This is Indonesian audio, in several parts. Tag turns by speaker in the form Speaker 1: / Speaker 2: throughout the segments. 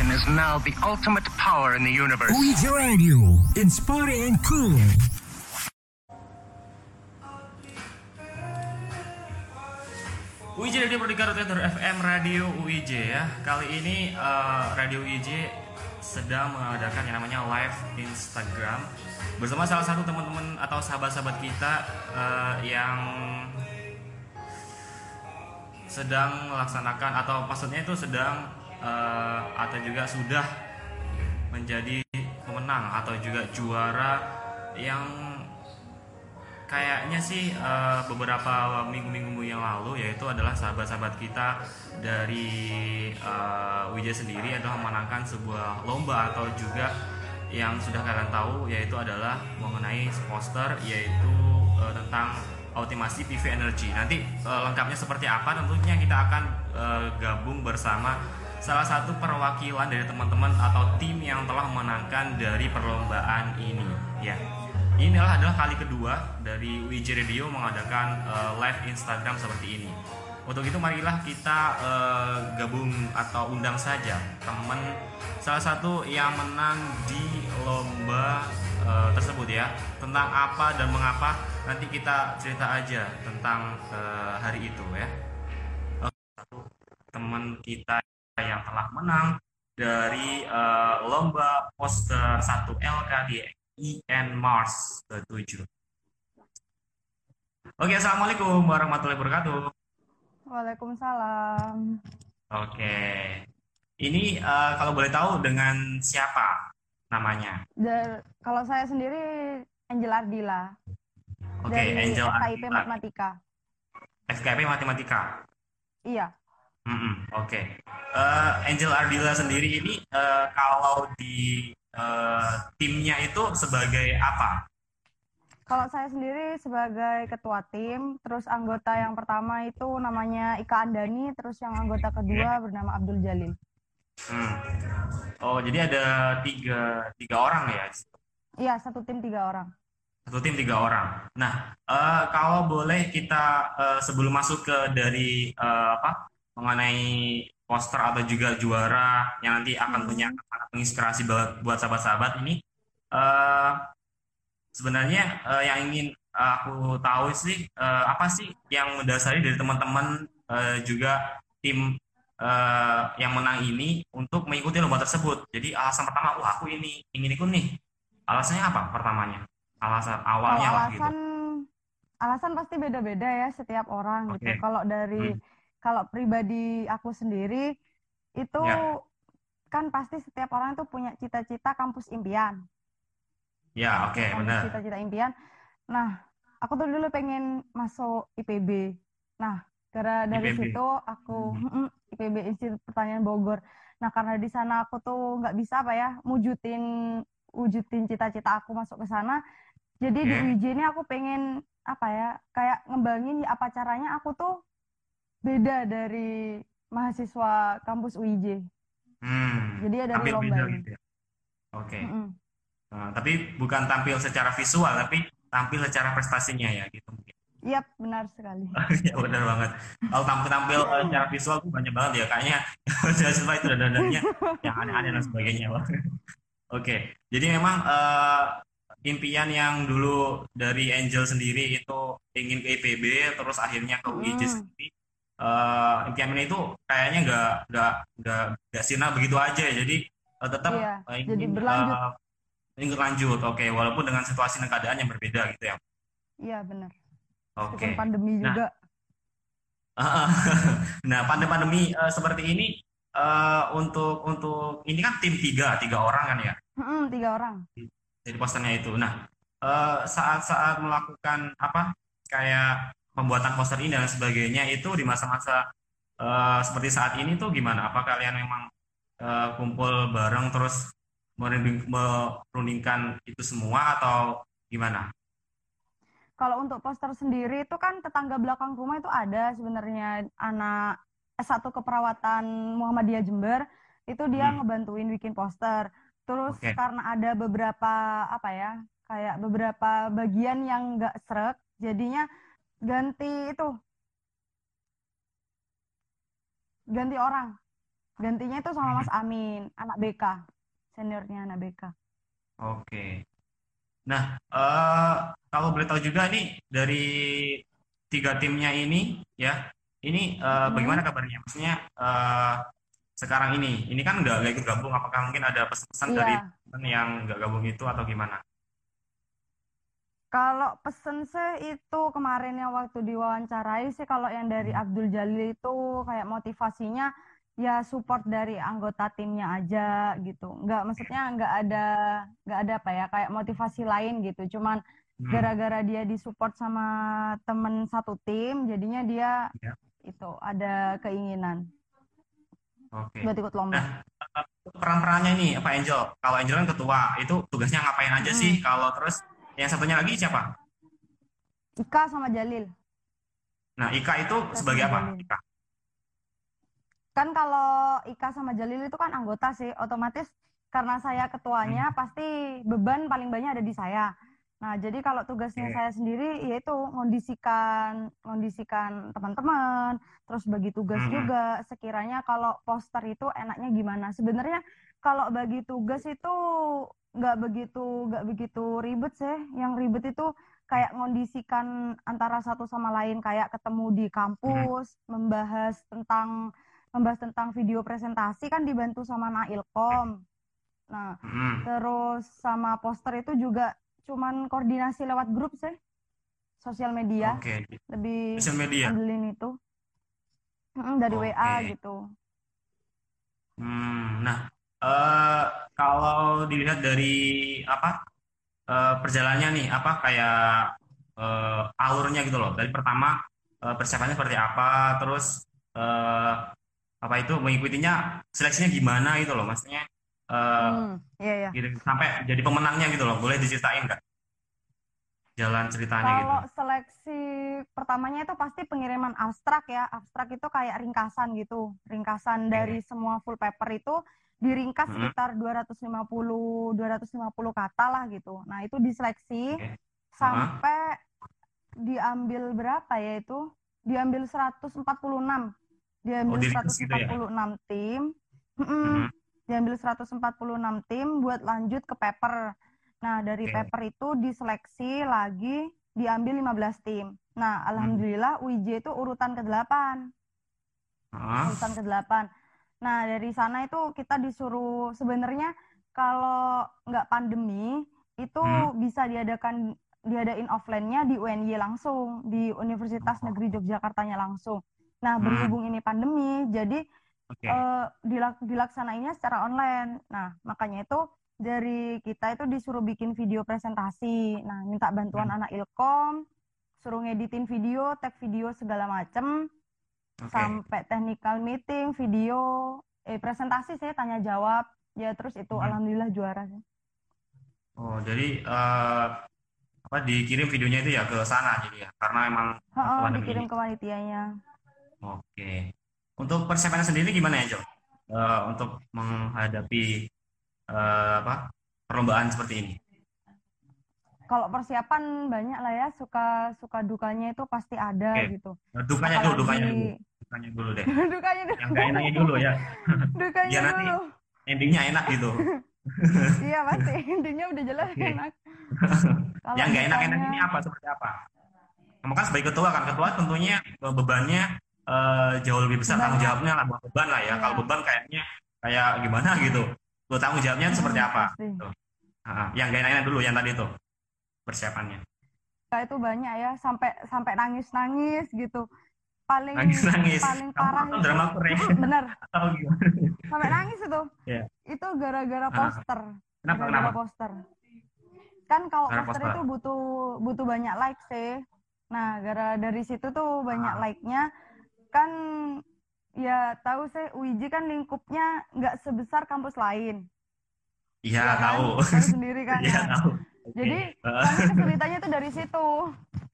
Speaker 1: Imagination is now the ultimate power in the universe.
Speaker 2: Radio, inspiring and cool.
Speaker 3: UIJ Radio Berdikar Teater FM Radio UIJ ya. Kali ini eh, Radio UIJ sedang mengadakan yang namanya live Instagram bersama salah satu teman-teman atau sahabat-sahabat kita eh, yang sedang melaksanakan atau maksudnya itu sedang eh, atau juga sudah menjadi pemenang atau juga juara yang kayaknya sih eh, beberapa minggu-minggu yang lalu yaitu adalah sahabat-sahabat kita dari eh, Wijaya sendiri adalah memenangkan sebuah lomba atau juga yang sudah kalian tahu yaitu adalah mengenai poster yaitu eh, tentang optimasi PV energy. Nanti eh, lengkapnya seperti apa tentunya kita akan eh, gabung bersama salah satu perwakilan dari teman-teman atau tim yang telah memenangkan dari perlombaan ini ya. Inilah adalah kali kedua dari WJ Radio mengadakan eh, live Instagram seperti ini. Untuk itu marilah kita eh, gabung atau undang saja teman salah satu yang menang di lomba eh, tersebut ya. Tentang apa dan mengapa nanti kita cerita aja tentang eh, hari itu ya. Teman kita yang telah menang dari eh, lomba poster 1 LK di IN Mars ke-7. Oke, Assalamualaikum warahmatullahi wabarakatuh.
Speaker 4: Waalaikumsalam.
Speaker 3: Oke. Ini eh, kalau boleh tahu dengan siapa namanya?
Speaker 4: Dan kalau saya sendiri Angel Ardila
Speaker 3: Oke,
Speaker 4: dari
Speaker 3: Angel
Speaker 4: FKIP
Speaker 3: Ardila.
Speaker 4: Matematika.
Speaker 3: FKP Matematika.
Speaker 4: Iya.
Speaker 3: Mm-mm, Oke. Eh, Angel Ardila sendiri ini eh, kalau di eh, timnya itu sebagai apa?
Speaker 4: Kalau saya sendiri sebagai ketua tim, terus anggota yang pertama itu namanya Ika Andani, terus yang anggota kedua bernama Abdul Jalil.
Speaker 3: Hmm. Oh, jadi ada tiga, tiga orang ya?
Speaker 4: Iya, satu tim tiga orang.
Speaker 3: Satu tim tiga orang. Nah, eh, kalau boleh kita eh, sebelum masuk ke dari eh, apa mengenai poster atau juga juara yang nanti akan punya sangat menginspirasi buat, buat sahabat-sahabat ini, eh, sebenarnya eh, yang ingin aku tahu sih eh, apa sih yang mendasari dari teman-teman eh, juga tim eh, yang menang ini untuk mengikuti lomba tersebut. Jadi alasan pertama, wah aku ini ingin ikut nih. Alasannya apa pertamanya? Alasan awalnya lah gitu.
Speaker 4: alasan alasan pasti beda-beda ya setiap orang gitu.
Speaker 3: Oke.
Speaker 4: Kalau dari
Speaker 3: Hmm.
Speaker 4: Kalau pribadi aku sendiri itu
Speaker 3: Ya.
Speaker 4: kan pasti setiap orang itu punya cita-cita kampus impian.
Speaker 3: Ya, oke,
Speaker 4: kampus
Speaker 3: benar.
Speaker 4: cita-cita impian. Nah, aku tuh dulu pengen masuk IPB. Nah, karena dari
Speaker 3: IPB.
Speaker 4: situ aku
Speaker 3: Hmm.
Speaker 4: mm, IPB Institut Pertanian Bogor. Nah, karena di sana aku tuh nggak bisa apa ya, wujudin wujudin cita-cita aku masuk ke sana. Jadi di
Speaker 3: Oke.
Speaker 4: UIJ ini aku pengen apa ya, kayak ngembangin apa caranya aku tuh beda dari mahasiswa kampus UIJ.
Speaker 3: Hmm,
Speaker 4: Jadi ada
Speaker 3: tampil
Speaker 4: lomba
Speaker 3: beda gitu ya. Oke.
Speaker 4: Mm-mm.
Speaker 3: Nah, tapi bukan tampil secara visual, tapi tampil secara prestasinya ya gitu mungkin.
Speaker 4: Yap, benar sekali.
Speaker 3: Ya benar banget. Kalau tampil-tampil eh, secara visual tuh banyak banget ya kayaknya siswa itu dandannya yang aneh-aneh dan sebagainya. Oke, jadi memang eh, impian yang dulu dari Angel sendiri itu ingin ke IPB, terus akhirnya ke UIJ
Speaker 4: Hmm.
Speaker 3: sendiri. Eh, impian itu kayaknya nggak nggak nggak nggak sirna begitu aja, jadi eh, tetap
Speaker 4: Iya,
Speaker 3: eh,
Speaker 4: jadi
Speaker 3: ingin
Speaker 4: berlanjut.
Speaker 3: eh, ingin berlanjut. Oke, walaupun dengan situasi dan keadaan yang berbeda gitu ya.
Speaker 4: Iya, benar.
Speaker 3: Oke.
Speaker 4: Meskipun pandemi
Speaker 3: Nah,
Speaker 4: juga.
Speaker 3: Nah, pandemi-pandemi eh, seperti ini eh, untuk untuk ini kan tim tiga, tiga orang kan ya
Speaker 4: Mm-mm, tiga orang.
Speaker 3: dari posternya itu. Nah, saat-saat melakukan apa kayak pembuatan poster ini dan sebagainya itu di masa-masa eh, seperti saat ini tuh gimana? Apa kalian memang eh, kumpul bareng terus merunding- merundingkan itu semua atau gimana?
Speaker 4: Kalau untuk poster sendiri itu kan tetangga belakang rumah itu ada sebenarnya anak S1 keperawatan Muhammadiyah Jember itu dia
Speaker 3: Hmm.
Speaker 4: ngebantuin bikin poster. Terus
Speaker 3: Oke.
Speaker 4: karena ada beberapa apa ya kayak beberapa bagian yang nggak srek, jadinya ganti itu ganti orang. gantinya itu sama Mas Amin anak BK seniornya anak BK
Speaker 3: Oke. Nah, eh, kalau boleh tahu juga nih dari tiga timnya ini ya, ini eh,
Speaker 4: Hmm.
Speaker 3: bagaimana kabarnya? Maksudnya eh, sekarang ini, ini kan nggak ikut gabung, apakah mungkin ada pesan-pesan dari
Speaker 4: iya
Speaker 3: teman yang nggak gabung itu atau gimana?
Speaker 4: Kalau pesen sih itu kemarin yang waktu diwawancarai sih kalau yang dari
Speaker 3: Hmm.
Speaker 4: Abdul Jalil itu kayak motivasinya ya support dari anggota timnya aja gitu. Nggak maksudnya nggak ada nggak ada apa ya kayak motivasi lain gitu. Cuman
Speaker 3: Hmm,
Speaker 4: gara-gara dia disupport sama temen satu tim jadinya dia
Speaker 3: ya,
Speaker 4: itu ada keinginan
Speaker 3: oke.
Speaker 4: buat ikut lomba.
Speaker 3: Nah, eh, peran-perannya nih, Pak Angel. Kalau Angel kan ketua, itu tugasnya ngapain aja sih?
Speaker 4: Hmm.
Speaker 3: Kalau terus yang satunya lagi siapa?
Speaker 4: Ika sama Jalil.
Speaker 3: Nah, Ika itu
Speaker 4: Ika
Speaker 3: sebagai apa?
Speaker 4: Jalil.
Speaker 3: Ika.
Speaker 4: Kan kalau Ika sama Jalil itu kan anggota sih, otomatis karena saya
Speaker 3: Hmm,
Speaker 4: ketuanya pasti beban paling banyak ada di saya. Nah, jadi kalau tugasnya
Speaker 3: oke.
Speaker 4: saya sendiri yaitu ngondisikan ngondisikan teman-teman, terus bagi tugas
Speaker 3: Hmm,
Speaker 4: juga. Sekiranya kalau poster itu enaknya gimana? Sebenarnya kalau bagi tugas itu nggak begitu nggak begitu ribet sih. Yang ribet itu kayak ngondisikan antara satu sama lain kayak ketemu di kampus, membahas tentang membahas tentang video presentasi kan dibantu sama Nailkom. Nah,
Speaker 3: hmm.
Speaker 4: terus sama poster itu juga cuman koordinasi lewat grup sih, sosial media,
Speaker 3: Oke,
Speaker 4: lebih
Speaker 3: sosial media.
Speaker 4: itu Mm, dari WA
Speaker 3: Oke.
Speaker 4: gitu.
Speaker 3: Hmm, nah, eh, kalau dilihat dari apa eh, perjalanannya nih, apa kayak eh, alurnya gitu loh. Dari pertama eh, persiapannya seperti apa, terus eh, apa itu mengikutinya seleksinya gimana gitu loh, maksudnya eh,
Speaker 4: Hmm, iya ya.
Speaker 3: gitu sampai jadi pemenangnya gitu loh. Boleh diceritain nggak jalan ceritanya gitu?
Speaker 4: Kalau seleksi pertamanya itu pasti pengiriman abstrak ya. Abstrak itu kayak ringkasan gitu. Ringkasan
Speaker 3: Oke.
Speaker 4: dari semua full paper itu diringkas
Speaker 3: Hmm,
Speaker 4: sekitar 250 250 kata lah gitu. Nah, itu diseleksi
Speaker 3: oke. Ah,
Speaker 4: sampai diambil berapa ya itu? Diambil 146. Diambil
Speaker 3: oh, diringkas gitu ya?
Speaker 4: 146 tim. Mm-mm.
Speaker 3: Hmm,
Speaker 4: Diambil 146 tim buat lanjut ke paper. Nah, dari
Speaker 3: oke.
Speaker 4: paper itu diseleksi lagi diambil 15 tim. Nah,
Speaker 3: Hmm,
Speaker 4: alhamdulillah UIJ itu urutan ke-8.
Speaker 3: ah,
Speaker 4: Urutan ke-8. Nah, dari sana itu kita disuruh sebenarnya kalau nggak pandemi itu
Speaker 3: hmm,
Speaker 4: bisa diadakan diadain offline-nya di UNY langsung, di Universitas
Speaker 3: oh,
Speaker 4: Negeri Yogyakartanya langsung. Nah,
Speaker 3: hmm,
Speaker 4: berhubung ini pandemi, jadi
Speaker 3: oke.
Speaker 4: eh, dilak- dilaksanainnya secara online. Nah, makanya itu dari kita itu disuruh bikin video presentasi. Nah, minta bantuan
Speaker 3: Hmm,
Speaker 4: anak Ilkom, suruh ngeditin video, tag video segala macem,
Speaker 3: oke.
Speaker 4: sampai technical meeting, video, eh presentasi sih tanya jawab. Ya terus itu
Speaker 3: Hmm.
Speaker 4: alhamdulillah juara sih.
Speaker 3: Oh, jadi eh, apa dikirim videonya itu ya ke sana jadi ya, karena emang pandemi
Speaker 4: dikirim
Speaker 3: ini.
Speaker 4: ke panitianya.
Speaker 3: Oke. Untuk persiapannya sendiri gimana ya, Jo? Eh, untuk menghadapi eh, apa perlombaan seperti ini.
Speaker 4: Kalau persiapan banyak lah ya, suka suka dukanya itu pasti ada
Speaker 3: Oke.
Speaker 4: gitu.
Speaker 3: Eh, Dukanya dulu, dukanya dulu, dukanya dulu deh.
Speaker 4: dukanya dulu.
Speaker 3: Yang gak enaknya dulu ya.
Speaker 4: Dukanya
Speaker 3: Biar nanti
Speaker 4: dulu.
Speaker 3: endingnya enak gitu.
Speaker 4: Iya pasti intinya udah jelas
Speaker 3: Oke.
Speaker 4: enak. Kalau
Speaker 3: Yang gak enak-enak ini apa? Seperti apa? Kamu kan sebagai ketua kan, ketua tentunya bebannya eh, jauh lebih besar tanggung
Speaker 4: banyak.
Speaker 3: jawabnya lah bukan beban lah ya. Kalau
Speaker 4: Iya.
Speaker 3: beban kayaknya kayak gimana gitu. Tuh tanggung jawabnya itu seperti apa? Gitu. Yang gak enaknya dulu yang tadi tuh persiapannya.
Speaker 4: Nah, itu banyak ya sampai sampai nangis-nangis gitu. Paling
Speaker 3: Nangis-nangis.
Speaker 4: paling
Speaker 3: Kamu
Speaker 4: parah itu
Speaker 3: drama Korea
Speaker 4: bener
Speaker 3: atau gimana?
Speaker 4: sampai nangis itu.
Speaker 3: Iya.
Speaker 4: Itu gara-gara poster.
Speaker 3: Kenapa
Speaker 4: Gara-gara
Speaker 3: kenapa?
Speaker 4: poster. Kan kalau
Speaker 3: Gara
Speaker 4: poster
Speaker 3: poster.
Speaker 4: itu butuh butuh banyak like sih. Nah, gara dari situ tuh banyak
Speaker 3: Ah.
Speaker 4: like-nya kan ya tahu sih UIJ kan lingkupnya nggak sebesar kampus lain.
Speaker 3: Iya
Speaker 4: ya kan?
Speaker 3: tahu.
Speaker 4: Sendiri kan.
Speaker 3: Iya
Speaker 4: Nah,
Speaker 3: tahu. Oke.
Speaker 4: Jadi kami kesulitannya tuh dari situ.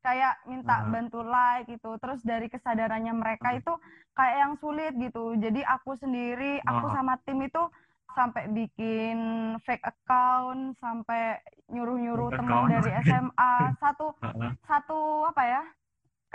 Speaker 4: Kayak minta
Speaker 3: Ah.
Speaker 4: bantu like gitu. Terus dari kesadarannya mereka itu kayak yang sulit gitu. Jadi aku sendiri, aku
Speaker 3: Oh.
Speaker 4: sama tim itu sampai bikin fake account, sampai nyuruh-nyuruh
Speaker 3: account.
Speaker 4: dari SMA. Satu
Speaker 3: Heeh.
Speaker 4: satu apa ya?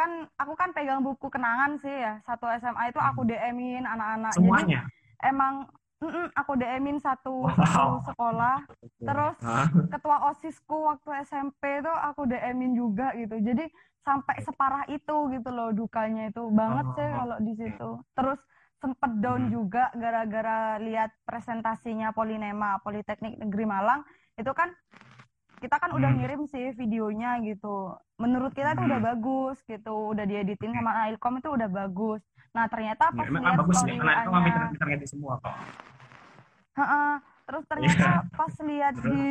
Speaker 4: Kan aku kan pegang buku kenangan sih ya. Satu SMA itu aku DM-in anak-anak. Jadi emang mm-mm, aku DM-in satu
Speaker 3: Wow.
Speaker 4: satu sekolah terus
Speaker 5: Hah?
Speaker 4: ketua OSISku waktu SMP tuh aku DM-in juga gitu. Jadi sampai separah itu gitu loh dukanya itu banget sih
Speaker 3: Oh,
Speaker 4: kalau di situ. Terus sempet down
Speaker 5: Hmm.
Speaker 4: juga gara-gara lihat presentasinya Polinema Politeknik Negeri Malang itu kan kita kan udah
Speaker 3: Hmm.
Speaker 4: ngirim sih videonya gitu. Menurut kita itu udah
Speaker 3: Hmm.
Speaker 4: bagus gitu, udah dieditin sama Ailkom itu udah bagus. Nah ternyata pas
Speaker 3: Memang
Speaker 4: lihat
Speaker 3: bagus ya, karena itu semua kok.
Speaker 4: Terus ternyata pas lihat di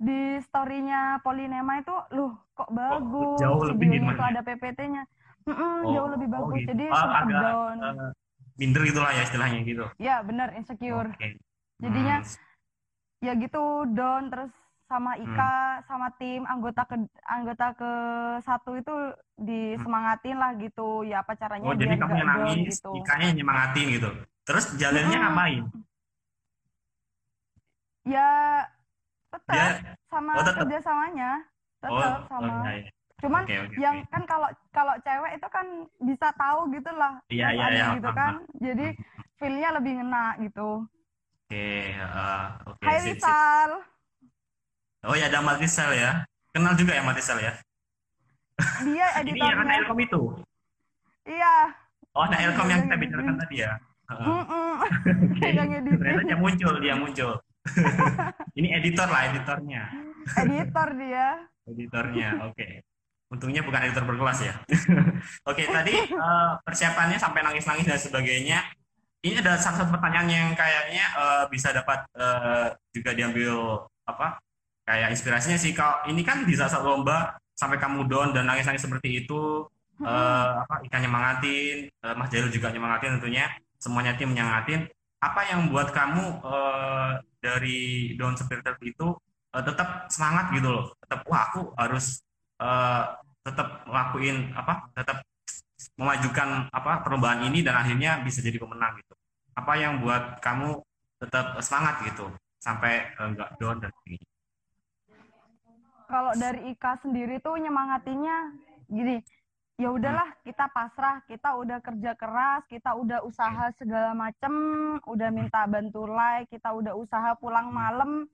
Speaker 4: di story-nya Polinema itu, loh kok bagus
Speaker 3: jauh lebih
Speaker 4: videonya
Speaker 3: ya?
Speaker 4: ada PPT-nya.
Speaker 3: Oh,
Speaker 4: jauh lebih
Speaker 3: oh
Speaker 4: bagus.
Speaker 3: gitu.
Speaker 4: Jadi sempet
Speaker 3: agak,
Speaker 4: down.
Speaker 3: eh,
Speaker 5: Minder gitulah ya istilahnya gitu.
Speaker 4: Ya benar insecure.
Speaker 3: Oke.
Speaker 4: Jadinya
Speaker 5: Hmm.
Speaker 4: ya gitu down terus sama
Speaker 3: Hmm.
Speaker 4: Ika sama tim anggota ke anggota ke satu itu disemangatin lah gitu. Ya apa caranya
Speaker 3: Oh, jadi kamu yang nangis,
Speaker 4: gitu.
Speaker 3: Ikanya nyemangatin gitu. Terus jalannya
Speaker 4: Mm-mm.
Speaker 3: ngapain?
Speaker 4: Ya tetap
Speaker 3: Dia
Speaker 4: sama
Speaker 3: Oh, tetep.
Speaker 4: kerjasamanya
Speaker 3: oh,
Speaker 4: tetap
Speaker 3: oh,
Speaker 4: sama.
Speaker 3: iya, iya.
Speaker 4: Cuman
Speaker 3: Oke, oke,
Speaker 4: yang
Speaker 3: oke.
Speaker 4: kan kalau kalau cewek itu kan bisa tahu gitu lah
Speaker 3: Iya, iya, iya,
Speaker 4: gitu kan.
Speaker 3: paham.
Speaker 4: Jadi feel-nya lebih ngena gitu.
Speaker 3: Oke, eh, oke,
Speaker 4: Hai
Speaker 3: sip, sip.
Speaker 5: Oh ya ada Matisel ya. Kenal juga ya Matisel ya.
Speaker 4: Dia
Speaker 3: Ini yang anak
Speaker 4: editornya.
Speaker 3: Elkom itu.
Speaker 4: Iya.
Speaker 3: Oh, anak Elkom yang kita bicarakan tadi ya. Heeh. Ternyata dia muncul, dia muncul. Ini editor lah, editornya.
Speaker 4: Editor dia.
Speaker 3: Editornya, oke. Untungnya bukan editor berkelas ya. oke, tadi eh, persiapannya sampai nangis-nangis dan sebagainya. Ini ada satu, satu pertanyaan yang kayaknya eh, bisa dapat eh, juga diambil apa? Kayak inspirasinya sih. Kalau ini kan di saat lomba sampai kamu down dan nangis-nangis seperti itu, eh, apa ikan nyemangatin, eh, Mas Jailul juga nyemangatin tentunya, semuanya tim nyemangatin. Apa yang membuat kamu eh, dari down seperti itu eh, tetap semangat gitu loh, tetap wah aku harus eh, tetap ngelakuin apa, tetap memajukan apa perlombaan ini dan akhirnya bisa jadi pemenang gitu. Apa yang buat kamu tetap semangat gitu sampai eh, nggak down dan begini.
Speaker 4: Kalau dari Ika sendiri tuh nyemangatinya gini, ya udahlah kita pasrah, kita udah kerja keras, kita udah usaha segala macem, udah minta bantu like, kita udah usaha pulang malam,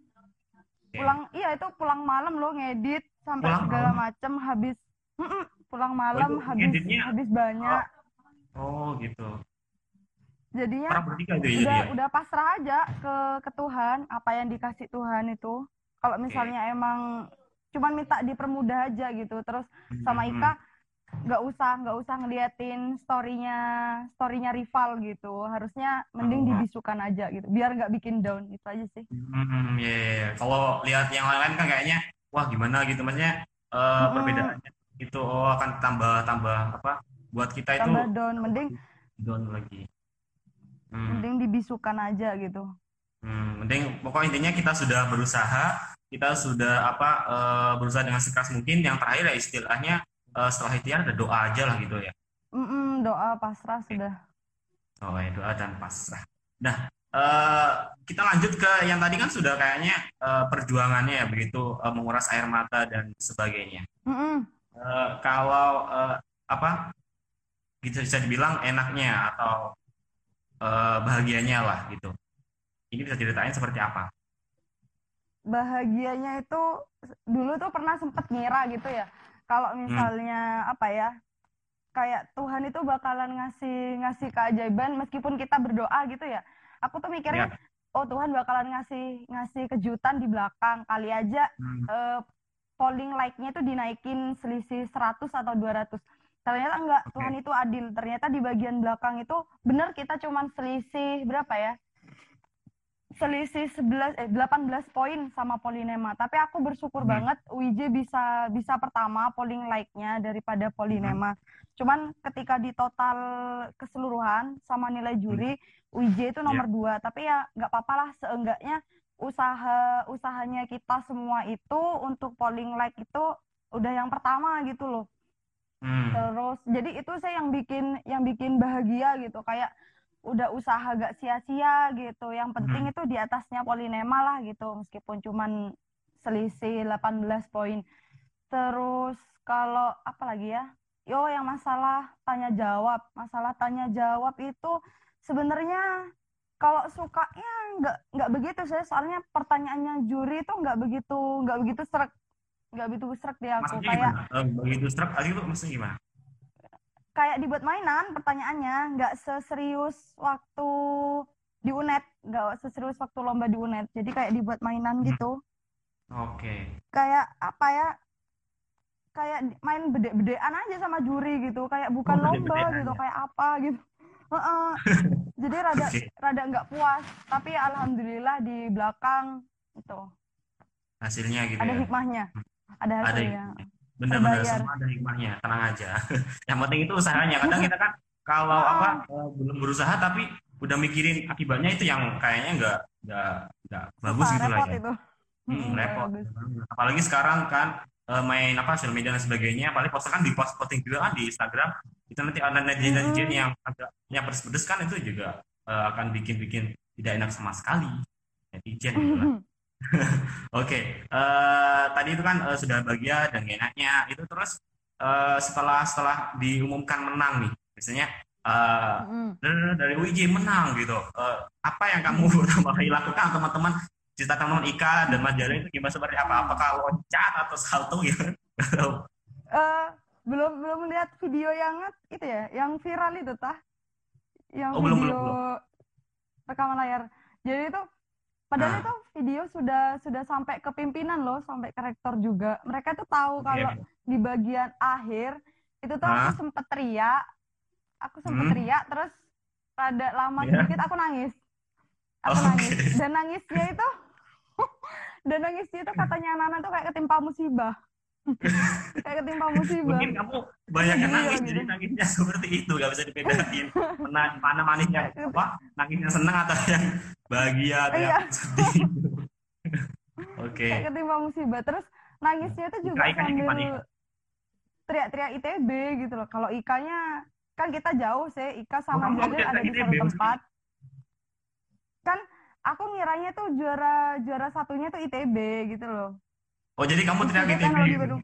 Speaker 4: pulang iya itu pulang malam loh ngedit sampai
Speaker 3: Pulang
Speaker 4: segala
Speaker 3: malam?
Speaker 4: macem habis Mm-mm, pulang malam
Speaker 3: itu
Speaker 4: habis
Speaker 3: ngeditnya?
Speaker 4: habis banyak,
Speaker 3: Oh gitu.
Speaker 4: jadinya
Speaker 3: ya
Speaker 4: udah
Speaker 3: ya?
Speaker 4: udah pasrah aja ke ke Tuhan apa yang dikasih Tuhan itu kalau misalnya emang cuman minta dipermudah aja gitu. Terus sama
Speaker 3: Hmm,
Speaker 4: Ika nggak usah nggak usah ngeliatin storynya storynya rival gitu. Harusnya mending
Speaker 3: Oh.
Speaker 4: dibisukan aja gitu biar nggak bikin down. Itu aja sih.
Speaker 5: Hmm, ya, ya, ya. Kalau lihat yang lain-lain kan kayaknya wah gimana gitu. Maksudnya eh,
Speaker 4: Mm-mm.
Speaker 5: perbedaannya itu oh akan tambah tambah apa buat kita itu
Speaker 4: tambah down. Mending
Speaker 5: down lagi. Hmm,
Speaker 4: mending dibisukan aja gitu.
Speaker 5: Hmm, mending pokoknya intinya kita sudah berusaha, kita sudah apa eh, berusaha dengan sekeras mungkin. Yang terakhir ya istilahnya eh, setelah ikhtiar ada doa aja lah gitu ya.
Speaker 4: Mm-mm, doa pasrah sudah
Speaker 5: Oh ya doa dan pasrah. Nah, eh, kita lanjut ke yang tadi kan sudah kayaknya eh, perjuangannya ya begitu eh, menguras air mata dan sebagainya.
Speaker 4: Mm-mm.
Speaker 5: Eh, kalau eh, apa bisa bisa dibilang enaknya atau eh, bahagianya lah gitu. Ini bisa ceritain seperti apa?
Speaker 4: Bahagianya itu dulu tuh pernah sempet ngira gitu ya kalau
Speaker 5: Hmm.
Speaker 4: misalnya apa ya kayak Tuhan itu bakalan ngasih ngasih keajaiban meskipun kita berdoa gitu ya aku tuh mikirnya
Speaker 5: Ya.
Speaker 4: oh Tuhan bakalan ngasih ngasih kejutan di belakang kali aja
Speaker 5: Hmm.
Speaker 4: eh, polling like-nya itu dinaikin selisih 100 atau 200 ternyata enggak
Speaker 5: Oke.
Speaker 4: Tuhan itu adil ternyata di bagian belakang itu benar kita cuman selisih berapa ya selisih 11 eh 18 poin sama Polinema. Tapi aku bersyukur
Speaker 5: Hmm.
Speaker 4: banget WJ bisa bisa pertama polling like-nya daripada Polinema. Cuman ketika di total keseluruhan sama nilai juri WJ itu nomor dua. Tapi ya nggak apa-apa lah seenggaknya usaha usahanya kita semua itu untuk polling like itu udah yang pertama gitu loh.
Speaker 5: Hmm.
Speaker 4: Terus jadi itu saya yang bikin yang bikin bahagia gitu kayak udah usaha gak sia-sia gitu. Yang penting
Speaker 5: Hmm.
Speaker 4: itu di atasnya Polinema lah gitu meskipun cuman selisih 18 poin. Terus kalau apa lagi ya? Yo yang masalah tanya jawab, masalah tanya jawab itu sebenarnya kalau sukanya nggak nggak begitu sih soalnya pertanyaannya juri itu nggak begitu nggak begitu serak nggak begitu serak di aku
Speaker 3: Maksudnya
Speaker 4: kayak
Speaker 3: gimana? Eh, begitu struck tadi itu maksudnya gimana?
Speaker 4: Kayak dibuat mainan pertanyaannya nggak seserius waktu di UNED nggak seserius waktu lomba di UNED jadi kayak dibuat mainan
Speaker 3: Hmm.
Speaker 4: gitu
Speaker 3: Oke.
Speaker 4: kayak apa ya kayak main bede-bedean aja sama juri gitu kayak bukan
Speaker 3: Oh,
Speaker 4: lomba gitu
Speaker 3: ya?
Speaker 4: kayak apa gitu jadi rada
Speaker 3: Oke.
Speaker 4: rada nggak puas tapi alhamdulillah di belakang itu
Speaker 3: Hasilnya gitu
Speaker 4: ada
Speaker 3: ya.
Speaker 4: hikmahnya ada
Speaker 3: Ada
Speaker 4: hasilnya
Speaker 3: Benar-benar semua ada hikmahnya, tenang aja. Yang penting itu usahanya. Kadang kita kan kalau
Speaker 4: Ah.
Speaker 3: apa eh, belum berusaha tapi udah mikirin akibatnya itu yang kayaknya nggak nggak nggak bagus gitu lah ya.
Speaker 4: itu
Speaker 3: Hmm,
Speaker 4: nggak
Speaker 3: repot.
Speaker 4: bagus.
Speaker 3: Apalagi sekarang kan eh, main apa sosial media dan sebagainya, paling poster kan di post posting juga kan di Instagram. Itu nanti ada netizen netizen yang agak yang pedes-pedes kan itu juga eh, akan bikin-bikin tidak enak sama sekali. Netizen gitu lah. Oke, eh, tadi itu kan eh, sudah bagian dan enaknya itu terus eh, setelah setelah diumumkan menang nih, biasanya eh,
Speaker 4: Mm-mm.
Speaker 3: dari, dari UIJ menang gitu. Eh, apa yang kamu pertama kali lakukan teman-teman cerita teman Ika dan Mas Jalen itu gimana seperti apa? Apakah loncat atau salto gitu?
Speaker 4: Eh, belum belum lihat video yang itu ya yang viral itu tah yang
Speaker 3: Oh, belum,
Speaker 4: video
Speaker 3: belum,
Speaker 4: rekaman layar jadi itu padahal
Speaker 3: Ah.
Speaker 4: itu video sudah sudah sampai ke pimpinan loh sampai ke rektor juga mereka tuh tahu kalau di bagian akhir itu tuh aku
Speaker 3: Ah.
Speaker 4: sempet teriak aku sempet
Speaker 3: Hmm.
Speaker 4: teriak terus rada lama
Speaker 3: Iya.
Speaker 4: sedikit aku nangis aku
Speaker 3: Oke.
Speaker 4: nangis dan nangisnya itu dan nangisnya itu katanya anak-anak tuh kayak ketimpa musibah kayak ketimpa musibah
Speaker 3: Mungkin kamu banyak yang
Speaker 4: Iya,
Speaker 3: nangis,
Speaker 4: gitu.
Speaker 3: jadi nangisnya seperti itu, gak bisa dibedain. Mana, mana manisnya apa? Nangisnya senang atau yang bahagia atau
Speaker 4: Iya.
Speaker 3: yang sedih. Oke.
Speaker 4: kayak ketimpa musibah terus nangisnya itu juga
Speaker 3: Ika-ikanya
Speaker 4: sambil
Speaker 3: Ika?
Speaker 4: teriak-teriak ITB gitu loh kalau Ikanya kan kita jauh sih Ika sama
Speaker 3: kamu
Speaker 4: Jalil ada di satu tempat kan aku ngiranya tuh juara juara satunya tuh ITB gitu loh
Speaker 3: Oh, jadi kamu teriak gitu.
Speaker 4: kan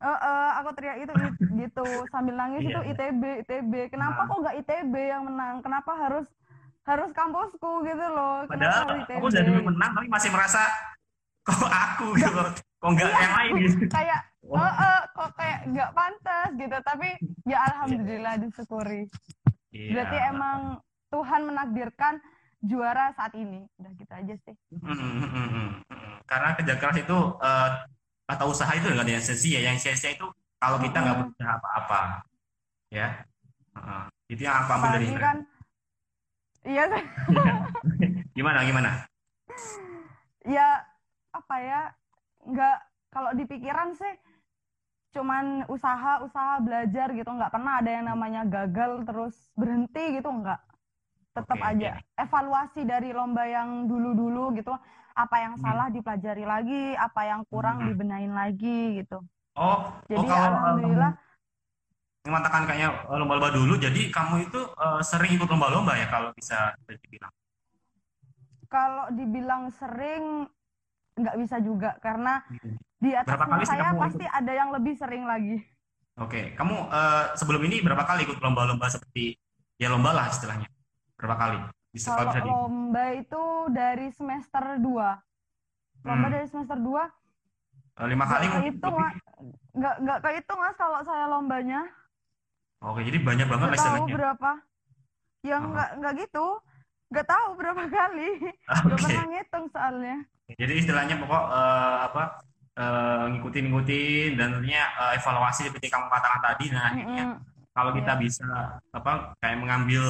Speaker 4: Eh, eh, aku teriak itu it- gitu. Sambil nangis
Speaker 3: Iya,
Speaker 4: itu
Speaker 3: iya.
Speaker 4: ITB ITB kenapa
Speaker 3: Nah.
Speaker 4: kok nggak ITB yang menang? Kenapa harus harus kampusku gitu loh? Kenapa
Speaker 3: Padahal
Speaker 4: harus
Speaker 3: kamu udah dulu menang, tapi masih merasa kok aku gitu, kok nggak yang lain gitu.
Speaker 4: kayak eh, kok kayak nggak pantas gitu. Tapi ya alhamdulillah disyukuri.
Speaker 3: Iya.
Speaker 4: berarti emang Tuhan menakdirkan juara saat ini. Udah gitu aja sih.
Speaker 3: Mm, mm, mm, mm, mm. Karena kerja keras itu eh, kata usaha itu nggak ada yang sia-sia. Yang sia-sia itu kalau kita nggak
Speaker 4: Mm-mm.
Speaker 3: berusaha apa-apa, ya. Heeh. Itu yang aku ambil dari
Speaker 4: kan iya.
Speaker 3: Gimana gimana?
Speaker 4: ya apa ya nggak kalau di pikiran sih cuman usaha usaha belajar gitu nggak pernah ada yang namanya gagal terus berhenti gitu nggak tetap
Speaker 3: Oke,
Speaker 4: aja evaluasi dari lomba yang dulu-dulu gitu apa yang
Speaker 3: Hmm.
Speaker 4: salah dipelajari lagi apa yang kurang
Speaker 3: Hmm.
Speaker 4: dibenahin lagi gitu
Speaker 3: Oh,
Speaker 4: jadi
Speaker 3: oh kalau eh,
Speaker 4: alhamdulillah
Speaker 3: kamu mengatakan kayaknya eh, lomba-lomba dulu, jadi kamu itu eh, sering ikut lomba-lomba ya kalau bisa dibilang.
Speaker 4: kalau dibilang sering nggak bisa juga karena
Speaker 3: Gitu.
Speaker 4: di
Speaker 3: Berapa
Speaker 4: atasnya
Speaker 3: kali
Speaker 4: saya
Speaker 3: kamu ikut?
Speaker 4: pasti ada yang lebih sering lagi
Speaker 3: Oke, kamu eh, sebelum ini berapa kali ikut lomba-lomba seperti ya lomba lah istilahnya? Berapa kali? Bisa kalau
Speaker 4: Kalau
Speaker 3: bisa di
Speaker 4: lomba itu dari semester 2. Lomba
Speaker 3: Hmm.
Speaker 4: dari semester 2
Speaker 3: eh, lima kali
Speaker 4: kehitung,
Speaker 3: lebih.
Speaker 4: Mas. nggak nggak kehitung Mas kalau saya lombanya.
Speaker 3: Oke, jadi banyak banget
Speaker 4: Nggak tahu berapa. Yang
Speaker 3: Oh.
Speaker 4: nggak nggak gitu. Nggak tahu berapa kali. Nggak
Speaker 3: Oke.
Speaker 4: pernah ngitung soalnya.
Speaker 3: Jadi istilahnya pokok eh, apa eh, ngikutin-ngikutin dan tentunya eh, evaluasi seperti kamu katakan tadi. Nah, akhirnya
Speaker 4: Mm-mm.
Speaker 3: kalau kita
Speaker 4: Iya.
Speaker 3: bisa apa kayak mengambil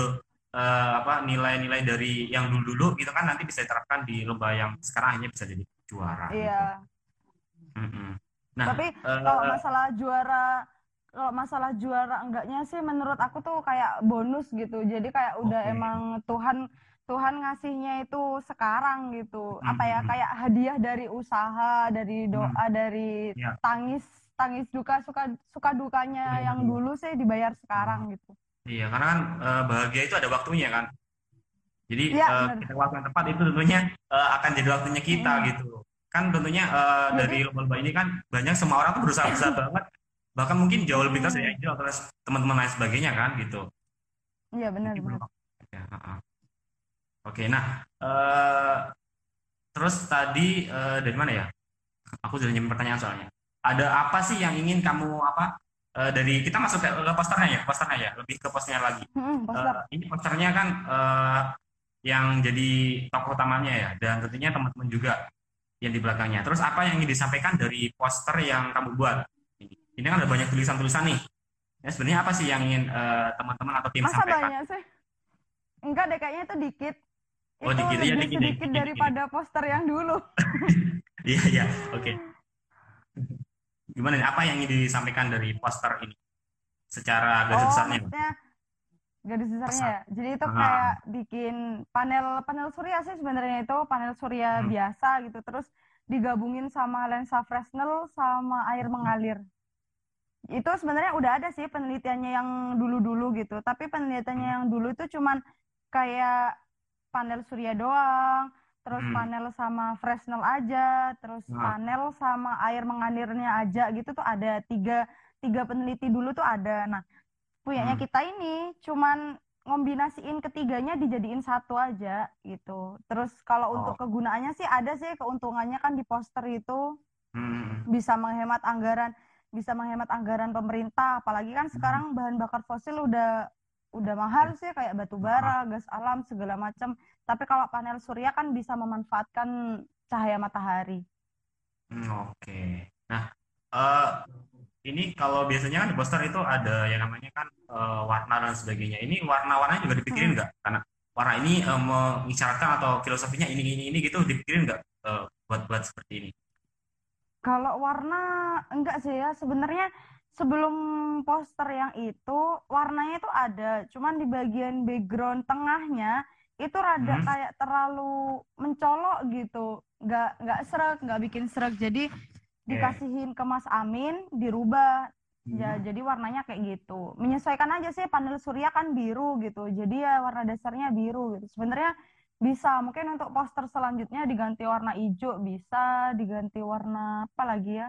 Speaker 3: eh, apa nilai-nilai dari yang dulu-dulu gitu kan nanti bisa diterapkan di lomba yang sekarang akhirnya bisa jadi juara. gitu.
Speaker 4: Iya.
Speaker 3: Mm-mm. Nah,
Speaker 4: Tapi
Speaker 3: eh,
Speaker 4: kalau masalah juara kalau masalah juara enggaknya sih menurut aku tuh kayak bonus gitu. Jadi kayak udah
Speaker 3: Oke.
Speaker 4: emang Tuhan Tuhan ngasihnya itu sekarang gitu. Apa ya kayak hadiah dari usaha, dari doa, dari
Speaker 3: Ya.
Speaker 4: tangis tangis duka suka suka dukanya
Speaker 3: Iya,
Speaker 4: yang
Speaker 3: betul.
Speaker 4: dulu sih dibayar sekarang gitu.
Speaker 3: Iya, karena kan eh, bahagia itu ada waktunya kan. Jadi
Speaker 4: Iya,
Speaker 3: eh,
Speaker 4: benar.
Speaker 3: kita waktu yang tepat itu tentunya eh, akan jadi waktunya kita
Speaker 4: Hmm.
Speaker 3: gitu. Kan tentunya
Speaker 4: Jadi-
Speaker 3: dari lomba-lomba ini kan banyak semua orang tuh berusaha-berusaha banget. Bahkan mungkin jauh lebih keras
Speaker 4: Hmm.
Speaker 3: dari Angel atau teman-teman lain sebagainya kan gitu.
Speaker 4: Iya benar
Speaker 3: Jadi
Speaker 4: benar.
Speaker 3: ya, heeh. Oke, nah eh, terus tadi eh, dari mana ya? Aku sudah nyimpen pertanyaan soalnya. Ada apa sih yang ingin kamu apa eh, dari kita masuk ke, ke posternya ya, posternya ya, lebih ke posternya lagi.
Speaker 4: Hmm, poster.
Speaker 3: Eh, ini posternya kan eh, yang jadi tokoh utamanya ya, dan tentunya teman-teman juga yang di belakangnya. Terus apa yang ingin disampaikan dari poster yang kamu buat? Ini kan ada banyak tulisan-tulisan nih. Ya, sebenarnya apa sih yang ingin teman-teman atau tim
Speaker 4: Masa
Speaker 3: sampaikan?
Speaker 4: banyak sih? Enggak deh, kayaknya itu dikit.
Speaker 3: Oh,
Speaker 4: Itu
Speaker 3: dikit,
Speaker 4: lebih
Speaker 3: dikit,
Speaker 4: sedikit
Speaker 3: dikit, dikit.
Speaker 4: daripada poster yang dulu.
Speaker 3: Iya, iya, oke. Gimana nih? Apa yang ingin disampaikan dari poster ini? Secara garis
Speaker 4: Oh,
Speaker 3: besarnya.
Speaker 4: garis besarnya
Speaker 3: Besar.
Speaker 4: ya. Jadi itu
Speaker 3: Ah.
Speaker 4: kayak bikin panel panel surya sih sebenarnya itu panel surya
Speaker 3: Hmm.
Speaker 4: biasa gitu. Terus digabungin sama lensa Fresnel sama air mengalir. Itu sebenarnya udah ada sih penelitiannya yang dulu-dulu gitu. Tapi penelitiannya yang dulu itu cuman kayak panel surya doang, terus
Speaker 3: Hmm.
Speaker 4: panel sama Fresnel aja, terus
Speaker 3: Nah.
Speaker 4: panel sama air mengalirnya aja gitu tuh ada tiga tiga peneliti dulu tuh ada. Nah, punyanya
Speaker 3: Hmm.
Speaker 4: kita ini cuman ngombinasiin ketiganya dijadiin satu aja gitu. Terus kalau
Speaker 3: Oh.
Speaker 4: untuk kegunaannya sih ada sih keuntungannya kan di poster itu
Speaker 3: Hmm.
Speaker 4: bisa menghemat anggaran, bisa menghemat anggaran pemerintah. Apalagi kan sekarang bahan bakar fosil udah udah mahal sih kayak batu bara, gas alam segala macam. Tapi kalau panel surya kan bisa memanfaatkan cahaya matahari.
Speaker 3: Hmm, Oke. Nah, eh, ini kalau biasanya kan di poster itu ada yang namanya kan eh, warna dan sebagainya. Ini warna-warnanya juga dipikirin
Speaker 4: Hmm.
Speaker 3: nggak? Karena warna ini eh, mengisyaratkan atau filosofinya ini ini ini gitu dipikirin nggak eh, buat buat seperti ini?
Speaker 4: Kalau warna enggak sih ya, sebenarnya sebelum poster yang itu warnanya itu ada, cuman di bagian background tengahnya itu rada
Speaker 3: Hmm.
Speaker 4: kayak terlalu mencolok gitu, nggak nggak sreg, nggak bikin sreg. Jadi dikasihin ke Mas Amin, dirubah. Ya,
Speaker 3: Hmm.
Speaker 4: jadi warnanya kayak gitu. Menyesuaikan aja sih panel surya kan biru gitu. Jadi ya warna dasarnya biru gitu. Sebenarnya bisa mungkin untuk poster selanjutnya diganti warna hijau bisa, diganti warna apa lagi ya?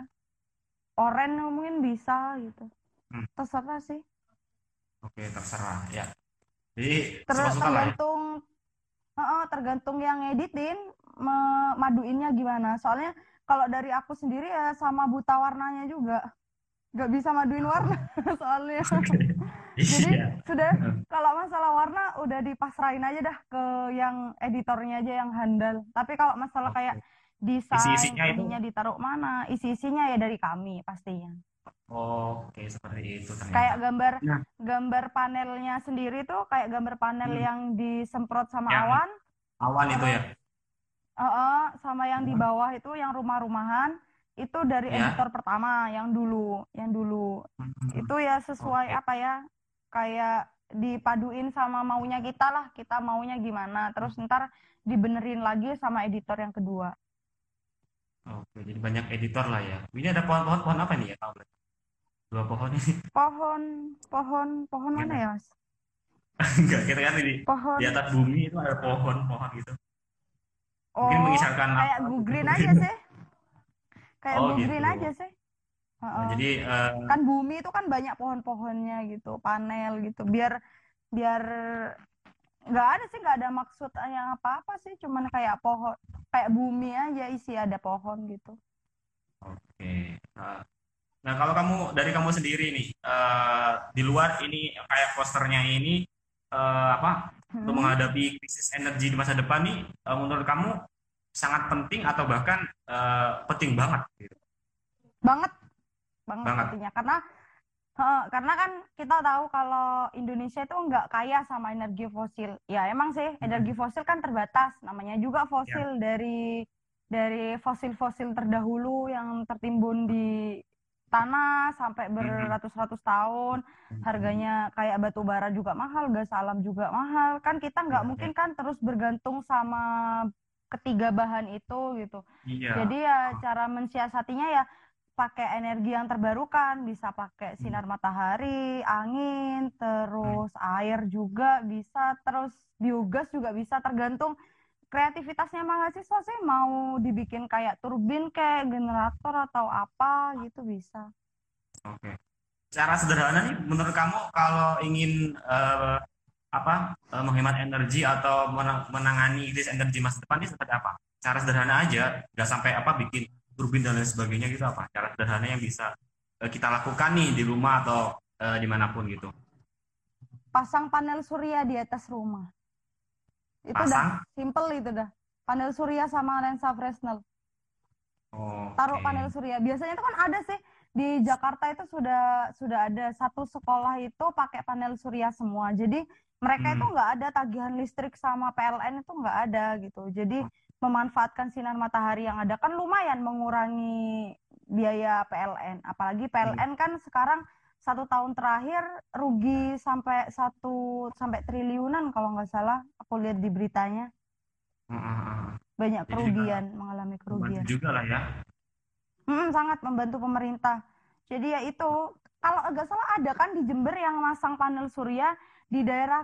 Speaker 4: Oranye mungkin bisa gitu.
Speaker 3: Hmm.
Speaker 4: Terserah sih.
Speaker 3: Oke, terserah ya. Jadi
Speaker 4: Ter-
Speaker 3: ya.
Speaker 4: tergantung Heeh, tergantung yang ngeditin memaduinnya gimana. Soalnya kalau dari aku sendiri ya sama buta warnanya juga. Nggak bisa maduin warna soalnya. Jadi
Speaker 3: Iya.
Speaker 4: sudah kalau masalah warna udah dipasrahin aja dah ke yang editornya aja yang handal. Tapi kalau masalah
Speaker 3: Oke.
Speaker 4: kayak desain
Speaker 3: itu-
Speaker 4: ininya ditaruh mana, isi-isinya ya dari kami pastinya.
Speaker 3: Oke, seperti itu ternyata.
Speaker 4: Kayak gambar
Speaker 3: Nah.
Speaker 4: gambar panelnya sendiri tuh kayak gambar panel
Speaker 3: Hmm.
Speaker 4: yang disemprot sama
Speaker 3: Yang
Speaker 4: awan,
Speaker 3: Awan itu ya.
Speaker 4: Heeh, sama yang di bawah itu yang rumah-rumahan itu dari
Speaker 3: Ya.
Speaker 4: editor pertama yang dulu, yang dulu.
Speaker 3: Hmm.
Speaker 4: Itu ya sesuai
Speaker 3: Oke.
Speaker 4: apa ya? Kayak dipaduin sama maunya kita lah, kita maunya gimana. Terus ntar dibenerin lagi sama editor yang kedua.
Speaker 3: Oke, jadi banyak editor lah ya. Ini ada pohon-pohon pohon apa nih ya? Dua pohon ini.
Speaker 4: Pohon, pohon, pohon mana ya, Mas?
Speaker 3: Enggak, kita kan di
Speaker 4: Pohon.
Speaker 3: di atas bumi itu ada pohon-pohon gitu. Mungkin
Speaker 4: Oh,
Speaker 3: mengisyaratkan
Speaker 4: kayak
Speaker 3: apa gitu.
Speaker 4: green aja sih. Kayak
Speaker 3: Oh,
Speaker 4: go green
Speaker 3: gitu.
Speaker 4: aja sih.
Speaker 3: Nah,
Speaker 4: Heeh.
Speaker 3: jadi eh,
Speaker 4: kan bumi itu kan banyak pohon-pohonnya gitu panel gitu biar biar nggak ada sih nggak ada maksud yang apa-apa sih cuman kayak pohon kayak bumi aja isi ada pohon gitu
Speaker 3: oke. Nah, nah, kalau kamu dari kamu sendiri nih eh, di luar ini kayak posternya ini eh, apa untuk
Speaker 4: Hmm.
Speaker 3: menghadapi krisis energi di masa depan nih eh, menurut kamu sangat penting atau bahkan eh, penting banget gitu.
Speaker 4: banget banget
Speaker 3: Banget.
Speaker 4: artinya karena heeh, karena kan kita tahu kalau Indonesia itu nggak kaya sama energi fosil ya emang sih energi fosil kan terbatas namanya juga fosil dari dari fosil-fosil terdahulu yang tertimbun di tanah sampai beratus-ratus tahun. Harganya kayak batu bara juga mahal gas alam juga mahal. Kan kita nggak
Speaker 3: Iya,
Speaker 4: mungkin kan terus bergantung sama ketiga bahan itu gitu.
Speaker 3: Iya.
Speaker 4: jadi ya cara mensiasatinya ya pakai energi yang terbarukan, bisa pakai sinar matahari, angin, terus air juga bisa, terus biogas juga bisa tergantung kreativitasnya mahasiswa sih mau dibikin kayak turbin kayak generator atau apa gitu bisa.
Speaker 3: Oke. Cara sederhana nih, menurut kamu kalau ingin eh, apa eh, menghemat energi atau menang- menangani krisis energi masa depan ini seperti apa? Cara sederhana aja, nggak sampai apa bikin turbin dan lain sebagainya gitu apa? Cara sederhana yang bisa eh, kita lakukan nih di rumah atau eh, di mana pun gitu.
Speaker 4: Pasang panel surya di atas rumah. Itu
Speaker 3: Pasang?
Speaker 4: udah simple itu dah. Panel surya sama lensa Fresnel.
Speaker 3: Oh,
Speaker 4: taruh panel surya. Biasanya itu kan ada sih di Jakarta itu sudah sudah ada satu sekolah itu pakai panel surya semua. Jadi mereka
Speaker 3: Hmm.
Speaker 4: itu nggak ada tagihan listrik sama PLN itu nggak ada gitu. Jadi memanfaatkan sinar matahari yang ada kan lumayan mengurangi biaya PLN. Apalagi
Speaker 3: Hmm.
Speaker 4: PLN kan sekarang satu tahun terakhir rugi sampai satu sampai triliunan kalau nggak salah. Aku lihat di beritanya banyak
Speaker 3: Jadi
Speaker 4: kerugian mengalami kerugian.
Speaker 3: Juga lah ya.
Speaker 4: Mm, sangat membantu pemerintah. Jadi ya itu, kalau agak salah ada kan di Jember yang masang panel surya di daerah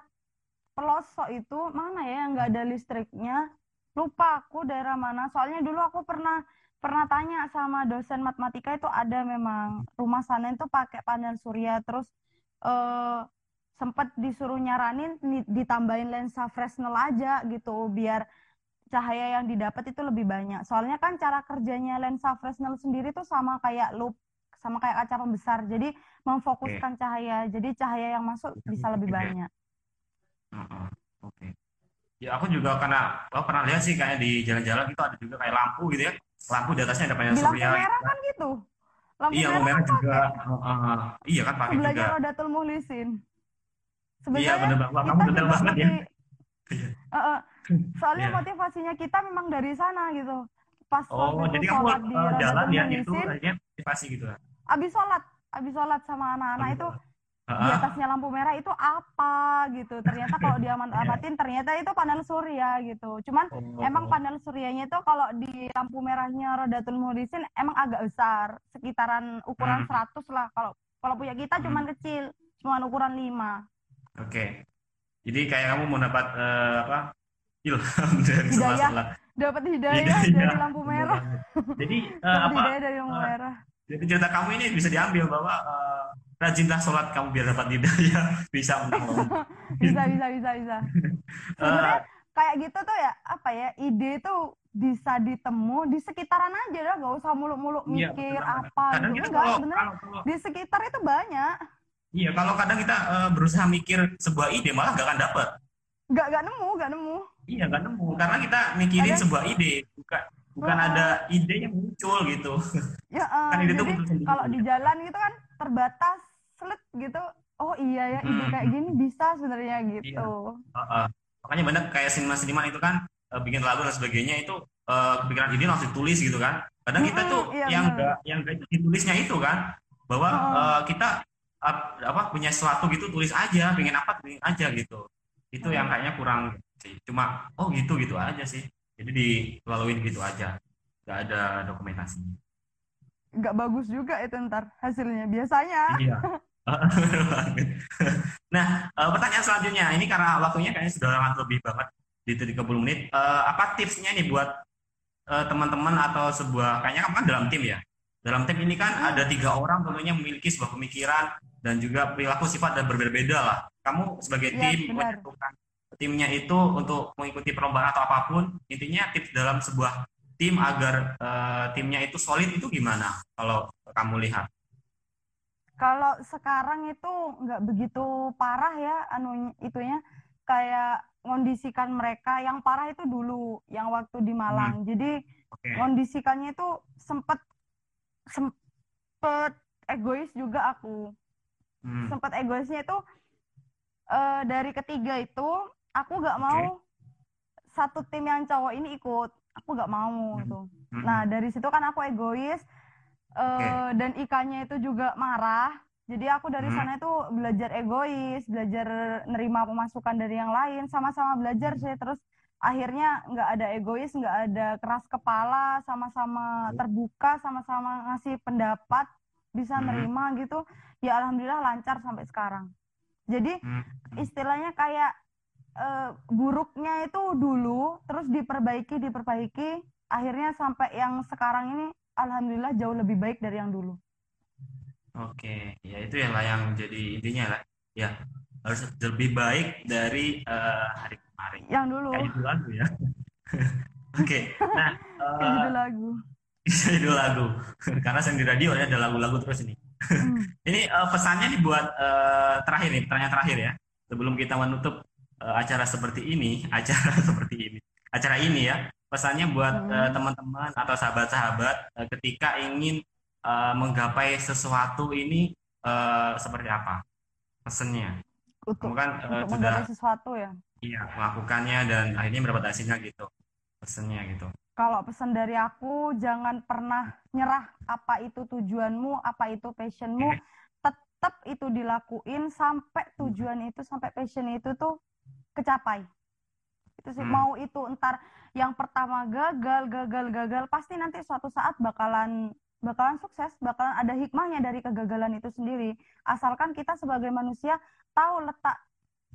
Speaker 4: pelosok itu mana ya yang nggak ada listriknya? Lupa aku daerah mana. Soalnya dulu aku pernah pernah tanya sama dosen matematika itu ada memang rumah sana itu pakai panel surya terus eh sempat disuruh nyaranin ni- ditambahin lensa Fresnel aja gitu biar cahaya yang didapat itu lebih banyak. Soalnya kan cara kerjanya lensa Fresnel sendiri tuh sama kayak loop, sama kayak kaca pembesar. Jadi memfokuskan cahaya. Jadi cahaya yang masuk bisa lebih banyak.
Speaker 3: Heeh, Oke. Ya aku juga karena aku pernah lihat sih kayak di jalan-jalan gitu ada juga kayak lampu gitu ya. Lampu di atasnya ada panel
Speaker 4: Di lampu
Speaker 3: surya.
Speaker 4: merah kan gitu. Lampu
Speaker 3: Iya,
Speaker 4: merah
Speaker 3: merah
Speaker 4: kan
Speaker 3: juga.
Speaker 4: pakai.
Speaker 3: Heeh. Iya kan pakai juga.
Speaker 4: Rodatul Muhlisin.
Speaker 3: Iya
Speaker 4: Sebenarnya
Speaker 3: bener banget. Wah,
Speaker 4: kita
Speaker 3: Kamu detail
Speaker 4: juga
Speaker 3: banget ya.
Speaker 4: eh. Soalnya
Speaker 3: Iya.
Speaker 4: motivasinya kita memang dari sana gitu. Pas
Speaker 3: Oh,
Speaker 4: waktu
Speaker 3: jadi kamu
Speaker 4: sholat di
Speaker 3: eh, jalan lihat itu akhirnya motivasi gitu ya.
Speaker 4: abis sholat, abis sholat sama anak-anak itu di
Speaker 3: Heeh.
Speaker 4: atasnya lampu merah itu apa gitu. Ternyata kalau diamat-amatin ternyata itu panel surya gitu. Cuman
Speaker 3: Oh.
Speaker 4: emang panel suryanya itu kalau di lampu merahnya Rodatul Muhlisin emang agak besar, sekitaran ukuran
Speaker 3: Hmm.
Speaker 4: 100 lah. Kalau kalau punya kita cuman kecil, cuman ukuran 5.
Speaker 3: Oke. Jadi kayak kamu mau dapat eh, apa? Ilham dari
Speaker 4: Hidayah.
Speaker 3: sebelah-sebelah.
Speaker 4: Dapat hidayah
Speaker 3: Hidayah.
Speaker 4: dari lampu merah.
Speaker 3: Jadi
Speaker 4: Dapat
Speaker 3: apa?
Speaker 4: hidayah dari lampu
Speaker 3: eh,
Speaker 4: merah.
Speaker 3: Jadi cerita kamu ini bisa diambil bahwa eh, rajinlah sholat kamu biar dapat hidayah bisa menolong.
Speaker 4: Bisa bisa bisa bisa. Sebenarnya kayak gitu tuh ya apa ya ide tuh bisa ditemu di sekitaran aja dah gak usah muluk-muluk
Speaker 3: Iya,
Speaker 4: mikir
Speaker 3: betul banget.
Speaker 4: apa gitu enggak sebenarnya di sekitar itu banyak
Speaker 3: iya kalau kadang kita eh, berusaha mikir sebuah ide malah gak akan dapat.
Speaker 4: nggak nggak nemu nggak nemu
Speaker 3: Iya gak nemu karena kita mikirin
Speaker 4: Ada-
Speaker 3: sebuah ide bukan bukan
Speaker 4: Oh.
Speaker 3: ada ide yang muncul gitu.
Speaker 4: ya eh,
Speaker 3: Kan ide itu
Speaker 4: jadi kalau di jalan gitu kan terbatas selet gitu oh iya ya ide
Speaker 3: Hmm.
Speaker 4: kayak gini bisa sebenarnya gitu
Speaker 3: Heeh. makanya banyak kayak seniman-seniman itu kan eh, bikin lagu dan sebagainya itu eh, kepikiran ide langsung ditulis gitu kan. Kadang kita
Speaker 4: Mm-mm,
Speaker 3: tuh
Speaker 4: iya,
Speaker 3: yang enggak yang enggak ditulisnya itu kan bahwa eh, kita apa punya sesuatu gitu tulis aja, pengen apa tulis aja gitu. Itu yang
Speaker 4: Hmm.
Speaker 3: kayaknya kurang sih. Cuma oh gitu gitu aja sih. Jadi dilaluin gitu aja. Gak ada dokumentasi.
Speaker 4: nggak bagus juga itu ntar hasilnya biasanya
Speaker 3: Iya. nah, eh, pertanyaan selanjutnya ini karena waktunya kayaknya sudah lebih banget di 30 menit. Eh, apa tipsnya nih buat eh, teman-teman atau sebuah kayaknya kamu kan dalam tim ya? Dalam tim ini kan ada tiga orang tentunya memiliki sebuah pemikiran dan juga perilaku sifat dan berbeda-beda lah. Kamu sebagai
Speaker 4: Iya,
Speaker 3: tim
Speaker 4: benar.
Speaker 3: menyatukan timnya itu untuk mengikuti perlombaan atau apa pun, intinya tips dalam sebuah tim agar eh, timnya itu solid itu gimana? Kalau kamu lihat?
Speaker 4: Kalau sekarang itu nggak begitu parah ya anu itunya kayak ngondisikan mereka yang parah itu dulu yang waktu di Malang. Jadi
Speaker 3: Oke.
Speaker 4: ngondisikannya itu sempet sempet egois juga aku.
Speaker 3: Hmm.
Speaker 4: Sempet egoisnya itu eh, dari ketiga itu aku nggak mau satu tim yang cowok ini ikut. Aku nggak mau
Speaker 3: Hmm.
Speaker 4: gitu.
Speaker 3: Hmm.
Speaker 4: Nah, dari situ kan aku egois eh, dan ikannya itu juga marah. Jadi aku dari
Speaker 3: Hmm.
Speaker 4: sana itu belajar egois, belajar nerima pemasukan dari yang lain, sama-sama belajar sih. Terus akhirnya nggak ada egois, nggak ada keras kepala, sama-sama terbuka, sama-sama ngasih pendapat, bisa
Speaker 3: Hmm.
Speaker 4: nerima gitu. Ya alhamdulillah lancar sampai sekarang. Jadi
Speaker 3: Hmm.
Speaker 4: istilahnya kayak eh, buruknya itu dulu terus diperbaiki diperbaiki akhirnya sampai yang sekarang ini alhamdulillah jauh lebih baik dari yang dulu
Speaker 3: Oke, ya itu yang lah yang jadi intinya lah. Ya, harus lebih baik dari uh, hari kemarin.
Speaker 4: Yang dulu.
Speaker 3: Kayak judul lagu ya. Oke, okay. nah
Speaker 4: uh, judul lagu.
Speaker 3: judul lagu. Karena saya di radio ya ada lagu-lagu terus ini. Hmm. ini uh, pesannya dibuat uh, terakhir nih, pertanyaan terakhir ya. Sebelum kita menutup uh, acara seperti ini, acara seperti ini, acara ini ya, pesannya buat hmm. uh, teman-teman atau sahabat-sahabat uh, ketika ingin uh, menggapai sesuatu ini uh, seperti apa? Pesannya.
Speaker 4: Untuk, kan, uh, untuk sudah sesuatu ya.
Speaker 3: Iya, melakukannya dan akhirnya mendapat hasilnya gitu. Pesannya gitu.
Speaker 4: Kalau pesan dari aku, jangan pernah nyerah apa itu tujuanmu, apa itu passionmu. Tetap itu dilakuin sampai tujuan itu, sampai passion itu tuh kecapai. Itu sih, hmm. mau itu entar yang pertama gagal, gagal, gagal, pasti nanti suatu saat bakalan bakalan sukses, bakalan ada hikmahnya dari kegagalan itu sendiri. Asalkan kita sebagai manusia tahu letak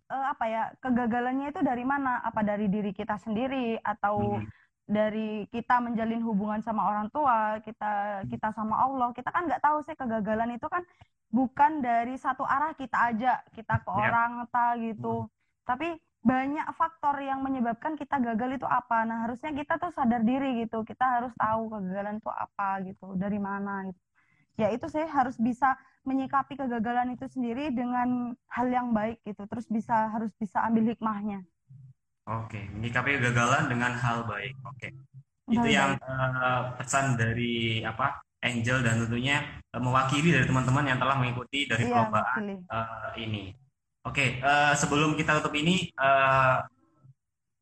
Speaker 4: uh, apa ya kegagalannya itu dari mana? Apa dari diri kita sendiri atau hmm. Dari kita menjalin hubungan sama orang tua, kita kita sama Allah. Kita kan nggak tahu sih kegagalan itu kan bukan dari satu arah kita aja, kita ke yeah. orang ta gitu. Hmm. Tapi banyak faktor yang menyebabkan kita gagal itu apa. Nah, harusnya kita tuh sadar diri gitu. Kita harus tahu kegagalan itu apa gitu, dari mana gitu. Ya itu sih harus bisa menyikapi kegagalan itu sendiri dengan hal yang baik gitu. Terus bisa harus bisa ambil hikmahnya.
Speaker 3: Oke, menyikapi kegagalan dengan hal baik. Oke. Itu baik. yang uh, pesan dari apa? Angel dan tentunya uh, mewakili dari teman-teman yang telah mengikuti dari iya, perlombaan uh, ini. Oke, okay, uh, eh, sebelum kita tutup ini, uh,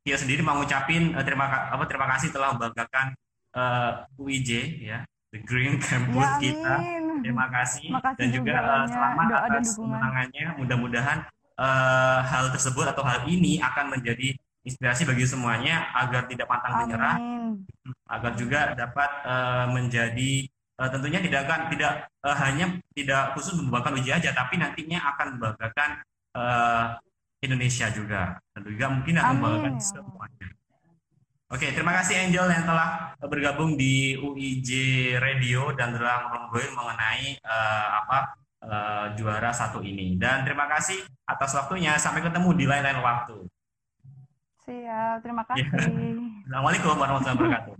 Speaker 3: dia sendiri mau ngucapin uh, terima apa terima kasih telah membanggakan uh, UIJ ya, the Green Campus ya, kita. Terima kasih Makasih dan juga, uh, selamat doa atas kemenangannya. Mudah-mudahan uh, hal tersebut atau hal ini akan menjadi inspirasi bagi semuanya agar tidak pantang menyerah, agar juga dapat uh, menjadi uh, tentunya tidak akan tidak uh, hanya tidak khusus membanggakan UIJ aja, tapi nantinya akan membanggakan uh, Indonesia juga dan juga mungkin akan membanggakan semuanya. Oke, terima kasih Angel yang telah bergabung di UIJ Radio dan telah ngobrol mengenai uh, apa uh, juara satu ini. Dan terima kasih atas waktunya. Sampai ketemu di lain-lain waktu.
Speaker 4: Siap, terima kasih.
Speaker 3: Assalamualaikum warahmatullahi wabarakatuh.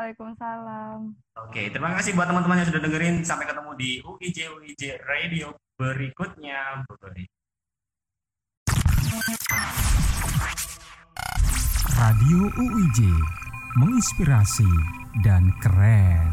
Speaker 4: Waalaikumsalam.
Speaker 3: Oke, terima kasih buat teman-teman yang sudah dengerin. Sampai ketemu di UIJ UIJ Radio berikutnya. Bye.
Speaker 2: Radio UIJ menginspirasi dan keren.